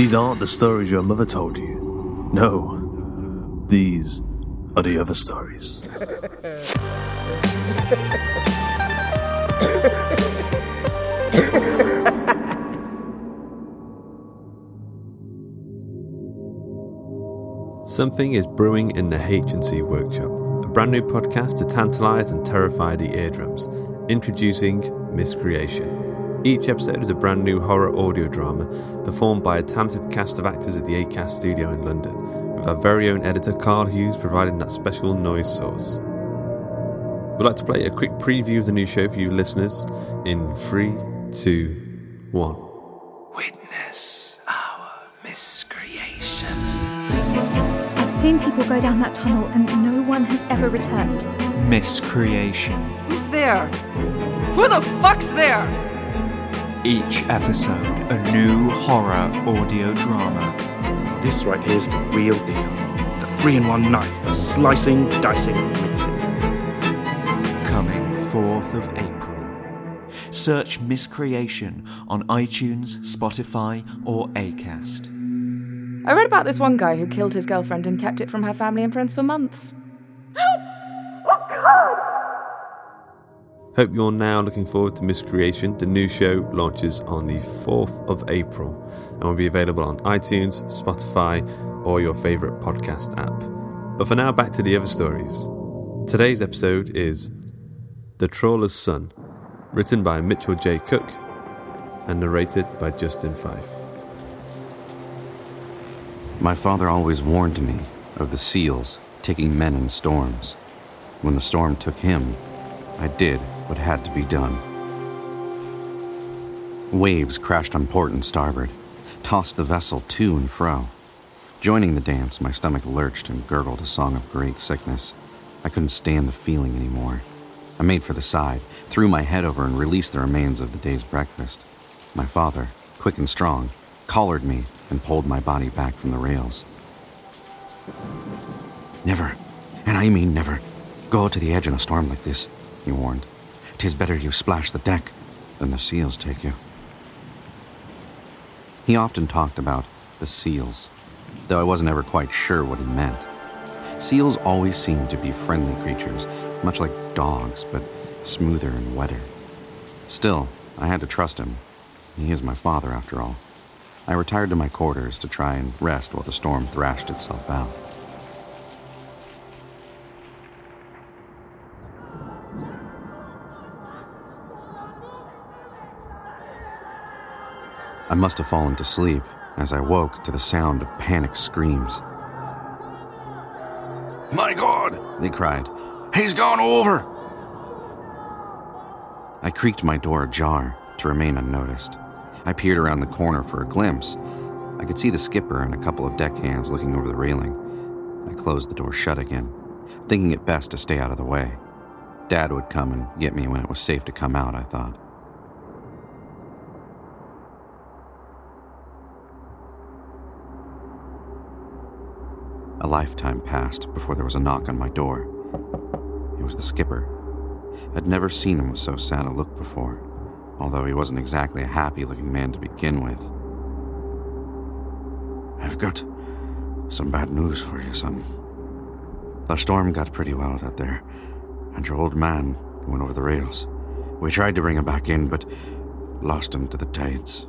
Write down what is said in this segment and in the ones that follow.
These aren't the stories your mother told you. No, these are the other stories. Something is brewing in the H&C workshop, a brand new podcast to tantalise and terrify the eardrums. Introducing Miscreation. Each episode is a brand new horror audio drama performed by a talented cast of actors at the ACAST studio in London, with our very own editor Karl Hughes providing that special noise source. We'd like to play a quick preview of the new show for you listeners in three, two, one. Witness our miscreation. I've seen people go down that tunnel and no one has ever returned. Miscreation. Who's there? Who the fuck's there? Each episode, a new horror audio drama. This right here is the real deal. The three in one knife for slicing, dicing, mincing. Coming 4th of April. Search Miscreation on iTunes, Spotify, or Acast. I read about this one guy who killed his girlfriend and kept it from her family and friends for months. Hope you're now looking forward to Miscreation. The new show launches on the 4th of April and will be available on iTunes, Spotify, or your favourite podcast app. But for now, back to the other stories. Today's episode is The Trawler's Son, written by Mitchel J. Cook and narrated by Justin Fife. My father always warned me of the seals taking men in storms. When the storm took him, I did what had to be done. Waves crashed on port and starboard, tossed the vessel to and fro. Joining the dance, my stomach lurched and gurgled a song of great sickness. I couldn't stand the feeling anymore. I made for the side, threw my head over, and released the remains of the day's breakfast. My father, quick and strong, collared me and pulled my body back from the rails. Never, and I mean never, go to the edge in a storm like this, he warned. Tis better you splash the deck than the seals take you. He often talked about the seals, though I wasn't ever quite sure what he meant. Seals always seemed to be friendly creatures, much like dogs, but smoother and wetter. Still, I had to trust him. He is my father, after all. I retired to my quarters to try and rest while the storm thrashed itself out. I must have fallen to sleep as I woke to the sound of panicked screams. My God! They cried. He's gone over! I creaked my door ajar to remain unnoticed. I peered around the corner for a glimpse. I could see the skipper and a couple of deckhands looking over the railing. I closed the door shut again, thinking it best to stay out of the way. Dad would come and get me when it was safe to come out, I thought. A lifetime passed before there was a knock on my door. It was the skipper. I'd never seen him with so sad a look before, although he wasn't exactly a happy looking man to begin with. I've got some bad news for you, son. The storm got pretty wild out there, and your old man went over the rails. We tried to bring him back in, but lost him to the tides.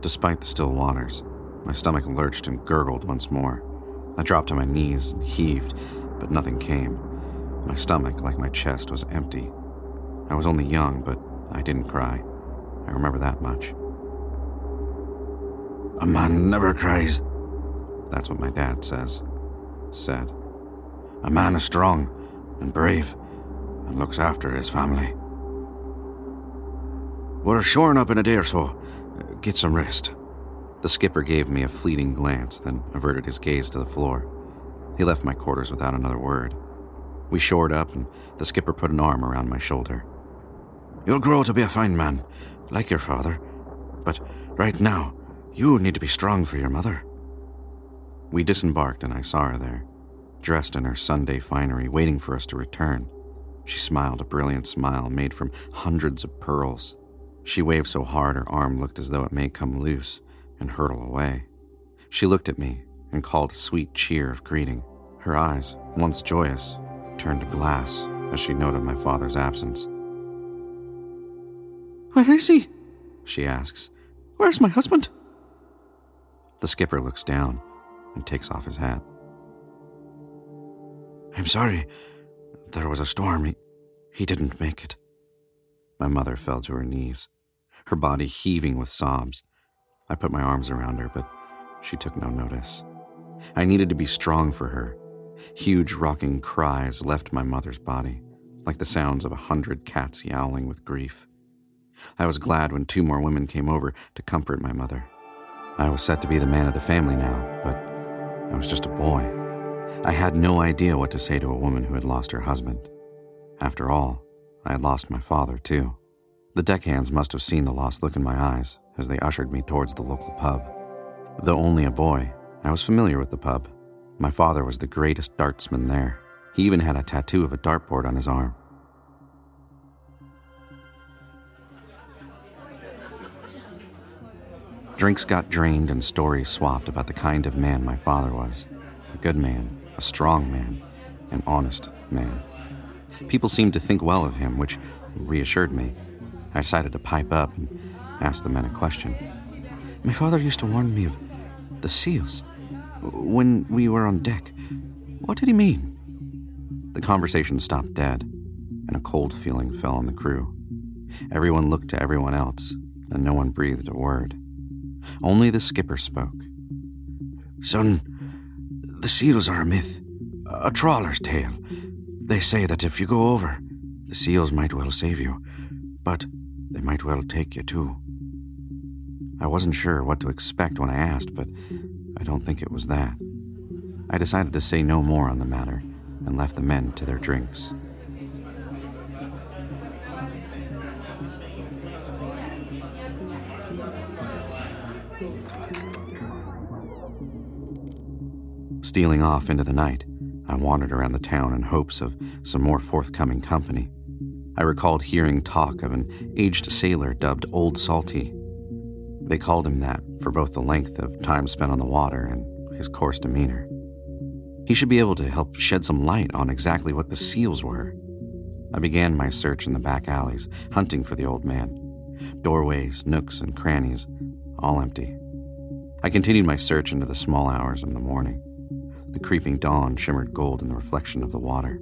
Despite the still waters, my stomach lurched and gurgled once more. I dropped to my knees and heaved, but nothing came. My stomach, like my chest, was empty. I was only young, but I didn't cry. I remember that much. A man never cries. That's what my dad says. Said. A man is strong and brave and looks after his family. We're shoring up in a day or so. Get some rest. The skipper gave me a fleeting glance, then averted his gaze to the floor. He left my quarters without another word. We shored up, and the skipper put an arm around my shoulder. You'll grow to be a fine man, like your father. But right now, you need to be strong for your mother. We disembarked, and I saw her there, dressed in her Sunday finery, waiting for us to return. She smiled a brilliant smile made from hundreds of pearls. She waved so hard her arm looked as though it may come loose and hurtle away. She looked at me and called a sweet cheer of greeting. Her eyes, once joyous, turned to glass as she noted my father's absence. Where is he? She asks. Where's my husband? The skipper looks down and takes off his hat. I'm sorry. There was a storm. He, he didn't make it. My mother fell to her knees, her body heaving with sobs. I put my arms around her, but she took no notice. I needed to be strong for her. Huge rocking cries left my mother's body, like the sounds of a hundred cats yowling with grief. I was glad when two more women came over to comfort my mother. I was set to be the man of the family now, but I was just a boy. I had no idea what to say to a woman who had lost her husband. After all, I had lost my father, too. The deckhands must have seen the lost look in my eyes as they ushered me towards the local pub. Though only a boy, I was familiar with the pub. My father was the greatest dartsman there. He even had a tattoo of a dartboard on his arm. Drinks got drained and stories swapped about the kind of man my father was a good man, a strong man, an honest man. People seemed to think well of him, which reassured me. I decided to pipe up and ask the men a question. My father used to warn me of the seals when we were on deck. What did he mean? The conversation stopped dead, and a cold feeling fell on the crew. Everyone looked to everyone else, and no one breathed a word. Only the skipper spoke. Son, the seals are a myth, a trawler's tale. They say that if you go over, the seals might well save you, but they might well take you too. I wasn't sure what to expect when I asked, but I don't think it was that. I decided to say no more on the matter and left the men to their drinks. Stealing off into the night, I wandered around the town in hopes of some more forthcoming company. I recalled hearing talk of an aged sailor dubbed Old Salty. They called him that for both the length of time spent on the water and his coarse demeanor. He should be able to help shed some light on exactly what the seals were. I began my search in the back alleys, hunting for the old man. Doorways, nooks, and crannies, all empty. I continued my search into the small hours of the morning. The creeping dawn shimmered gold in the reflection of the water.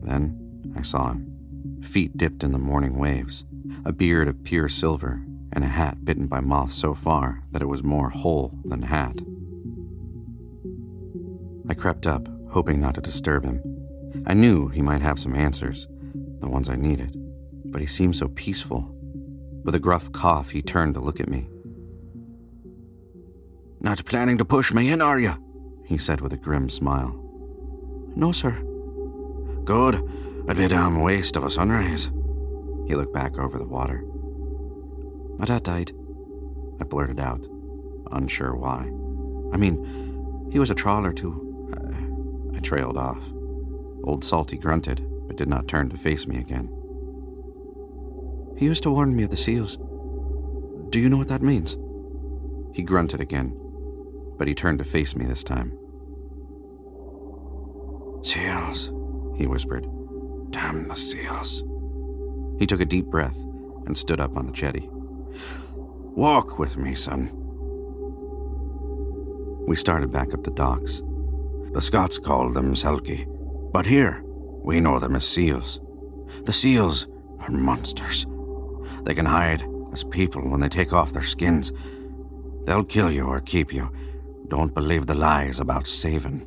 Then I saw him. Feet dipped in the morning waves, a beard of pure silver, and a hat bitten by moths so far that it was more hole than hat. I crept up, hoping not to disturb him. I knew he might have some answers, the ones I needed, but he seemed so peaceful. With a gruff cough, he turned to look at me. Not planning to push me in, are you? He said with a grim smile. No, sir. Good. It'd be a damn um, waste of a sunrise. He looked back over the water. My dad died. I blurted out, unsure why. I mean, he was a trawler too. I, I trailed off. Old Salty grunted, but did not turn to face me again. He used to warn me of the seals. Do you know what that means? He grunted again, but he turned to face me this time. Seals, he whispered. Damn the seals. He took a deep breath and stood up on the jetty. Walk with me, son. We started back up the docks. The Scots called them selkie, but here we know them as seals. The seals are monsters. They can hide as people when they take off their skins. They'll kill you or keep you. Don't believe the lies about saving.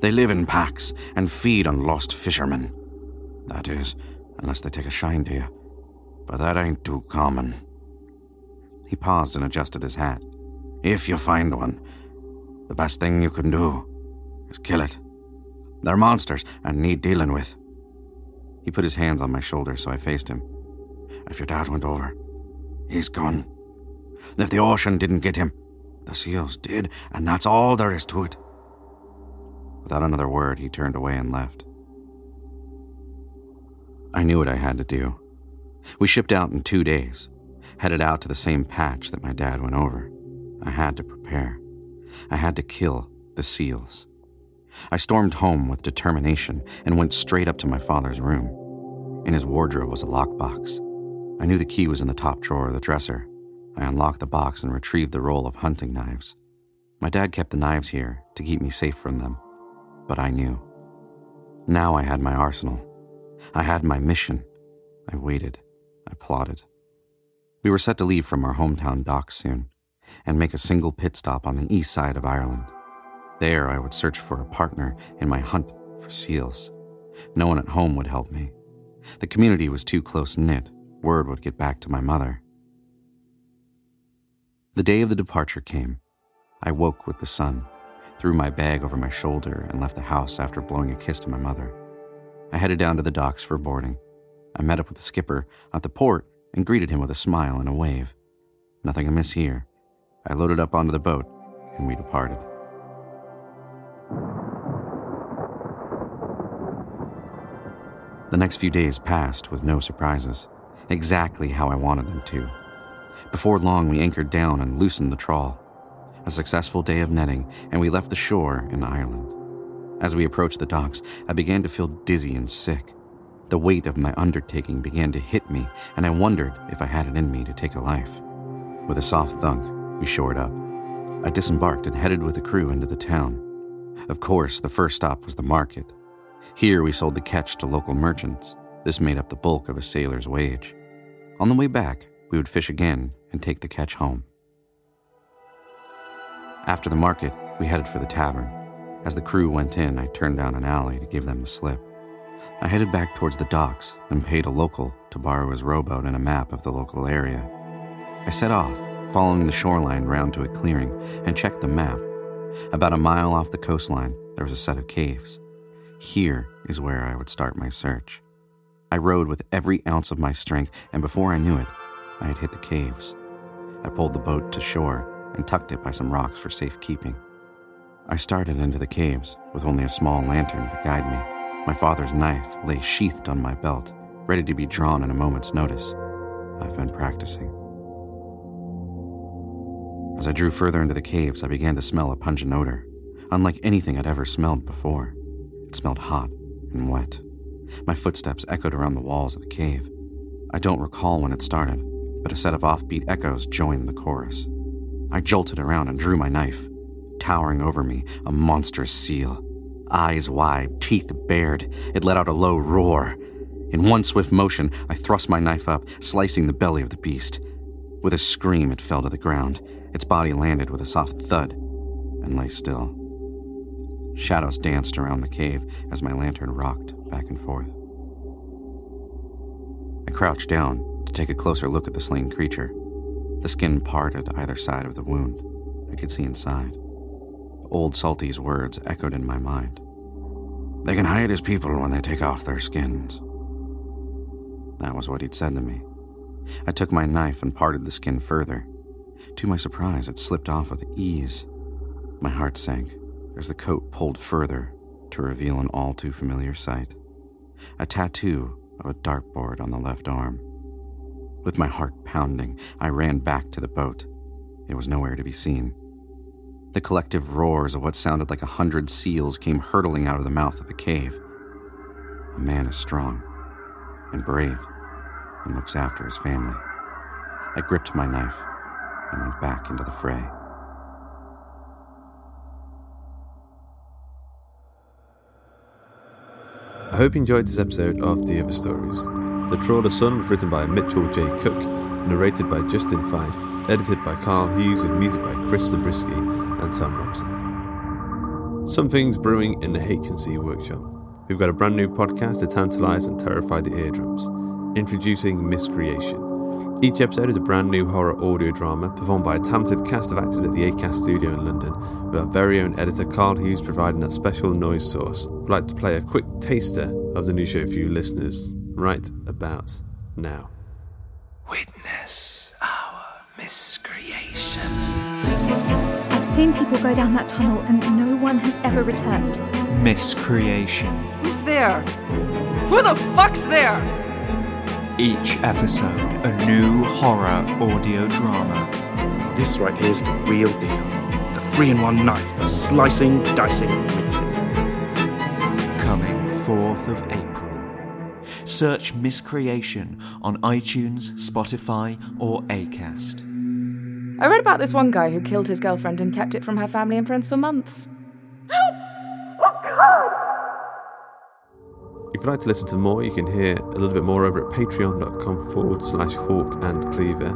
They live in packs and feed on lost fishermen. That is, unless they take a shine to you. But that ain't too common. He paused and adjusted his hat. If you find one, the best thing you can do is kill it. They're monsters and need dealing with. He put his hands on my shoulders, so I faced him. If your dad went over, he's gone. If the ocean didn't get him, the seals did, and that's all there is to it. Without another word, he turned away and left. I knew what I had to do. We shipped out in two days, headed out to the same patch that my dad went over. I had to prepare. I had to kill the seals. I stormed home with determination and went straight up to my father's room. In his wardrobe was a lockbox. I knew the key was in the top drawer of the dresser. I unlocked the box and retrieved the roll of hunting knives. My dad kept the knives here to keep me safe from them, but I knew. Now I had my arsenal. I had my mission. I waited. I plotted. We were set to leave from our hometown docks soon and make a single pit stop on the east side of Ireland. There, I would search for a partner in my hunt for seals. No one at home would help me. The community was too close knit. Word would get back to my mother. The day of the departure came. I woke with the sun, threw my bag over my shoulder, and left the house after blowing a kiss to my mother. I headed down to the docks for boarding. I met up with the skipper at the port and greeted him with a smile and a wave. Nothing amiss here. I loaded up onto the boat and we departed. The next few days passed with no surprises, exactly how I wanted them to. Before long, we anchored down and loosened the trawl. A successful day of netting, and we left the shore in Ireland. As we approached the docks, I began to feel dizzy and sick. The weight of my undertaking began to hit me, and I wondered if I had it in me to take a life. With a soft thunk, we shored up. I disembarked and headed with the crew into the town. Of course, the first stop was the market. Here we sold the catch to local merchants. This made up the bulk of a sailor's wage. On the way back, we would fish again and take the catch home. After the market, we headed for the tavern. As the crew went in, I turned down an alley to give them the slip. I headed back towards the docks and paid a local to borrow his rowboat and a map of the local area. I set off, following the shoreline round to a clearing, and checked the map. About a mile off the coastline, there was a set of caves. Here is where I would start my search. I rowed with every ounce of my strength, and before I knew it, I had hit the caves. I pulled the boat to shore and tucked it by some rocks for safekeeping. I started into the caves with only a small lantern to guide me. My father's knife lay sheathed on my belt, ready to be drawn at a moment's notice. I've been practicing. As I drew further into the caves, I began to smell a pungent odor, unlike anything I'd ever smelled before. It smelled hot and wet. My footsteps echoed around the walls of the cave. I don't recall when it started, but a set of offbeat echoes joined the chorus. I jolted around and drew my knife. Towering over me, a monstrous seal. Eyes wide, teeth bared, it let out a low roar. In one swift motion, I thrust my knife up, slicing the belly of the beast. With a scream, it fell to the ground. Its body landed with a soft thud and lay still. Shadows danced around the cave as my lantern rocked back and forth. I crouched down to take a closer look at the slain creature. The skin parted either side of the wound. I could see inside. Old Salty's words echoed in my mind. They can hide as people when they take off their skins. That was what he'd said to me. I took my knife and parted the skin further. To my surprise, it slipped off with ease. My heart sank as the coat pulled further to reveal an all too familiar sight a tattoo of a dartboard on the left arm. With my heart pounding, I ran back to the boat. It was nowhere to be seen. The collective roars of what sounded like a hundred seals came hurtling out of the mouth of the cave. A man is strong and brave and looks after his family. I gripped my knife and went back into the fray. I hope you enjoyed this episode of The Other Stories. The Trawler's Son was written by Mitchel J. Cook, narrated by Justin Fife, edited by Karl Hughes, and music by Chris Zabriskie and Thom Robson. Something's brewing in the H&C workshop. We've got a brand new podcast to tantalise and terrify the eardrums. Introducing Miscreation. Each episode is a brand new horror audio drama performed by a talented cast of actors at the ACAST studio in London, with our very own editor Karl Hughes providing that special noise source. I'd like to play a quick taster of the new show for you listeners right about now. Witness our miscreation. I've seen people go down that tunnel and no one has ever returned. Miscreation. Who's there? Who the fuck's there? Each episode, a new horror audio drama. This right here's the real deal. The three in one knife for slicing, dicing, mincing. Coming 4th of April. Search Miscreation on iTunes, Spotify, or Acast. I read about this one guy who killed his girlfriend and kept it from her family and friends for months. If you'd like to listen to more, you can hear a little bit more over at patreon.com forward slash hawk and cleaver.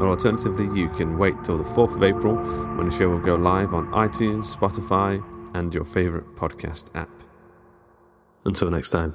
Or alternatively, you can wait till the 4th of April when the show will go live on iTunes, Spotify, and your favourite podcast app. Until next time.